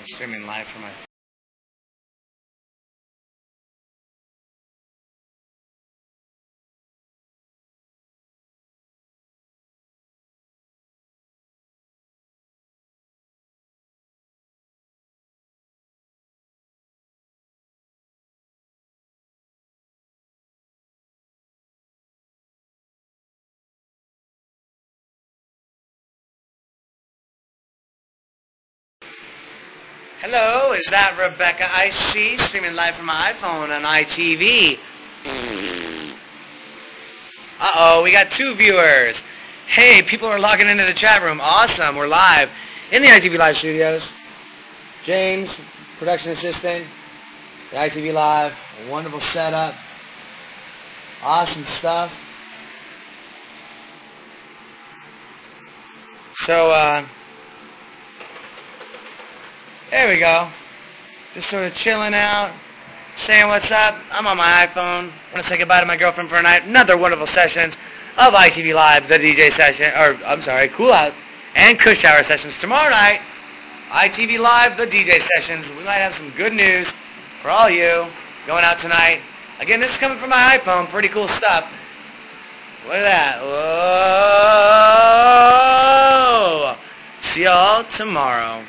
I'm streaming live from my Hello, is that Rebecca I see streaming live from my iPhone on ITV? Uh-oh, we got two viewers. Hey, people are logging into the chat room. Awesome, we're live in the ITV Live studios. James, production assistant, the ITV Live, a wonderful setup. Awesome stuff. So, uh, there we go. Just sort of chilling out, saying what's up. I'm on my iPhone. I want to say goodbye to my girlfriend for a night. Another wonderful sessions of ITV Live, the DJ session, or I'm sorry, Cool Out and Kush Hour sessions tomorrow night. ITV Live, the DJ sessions. We might have some good news for all you going out tonight. Again, this is coming from my iPhone. Pretty cool stuff. Look at that. Whoa! See y'all tomorrow.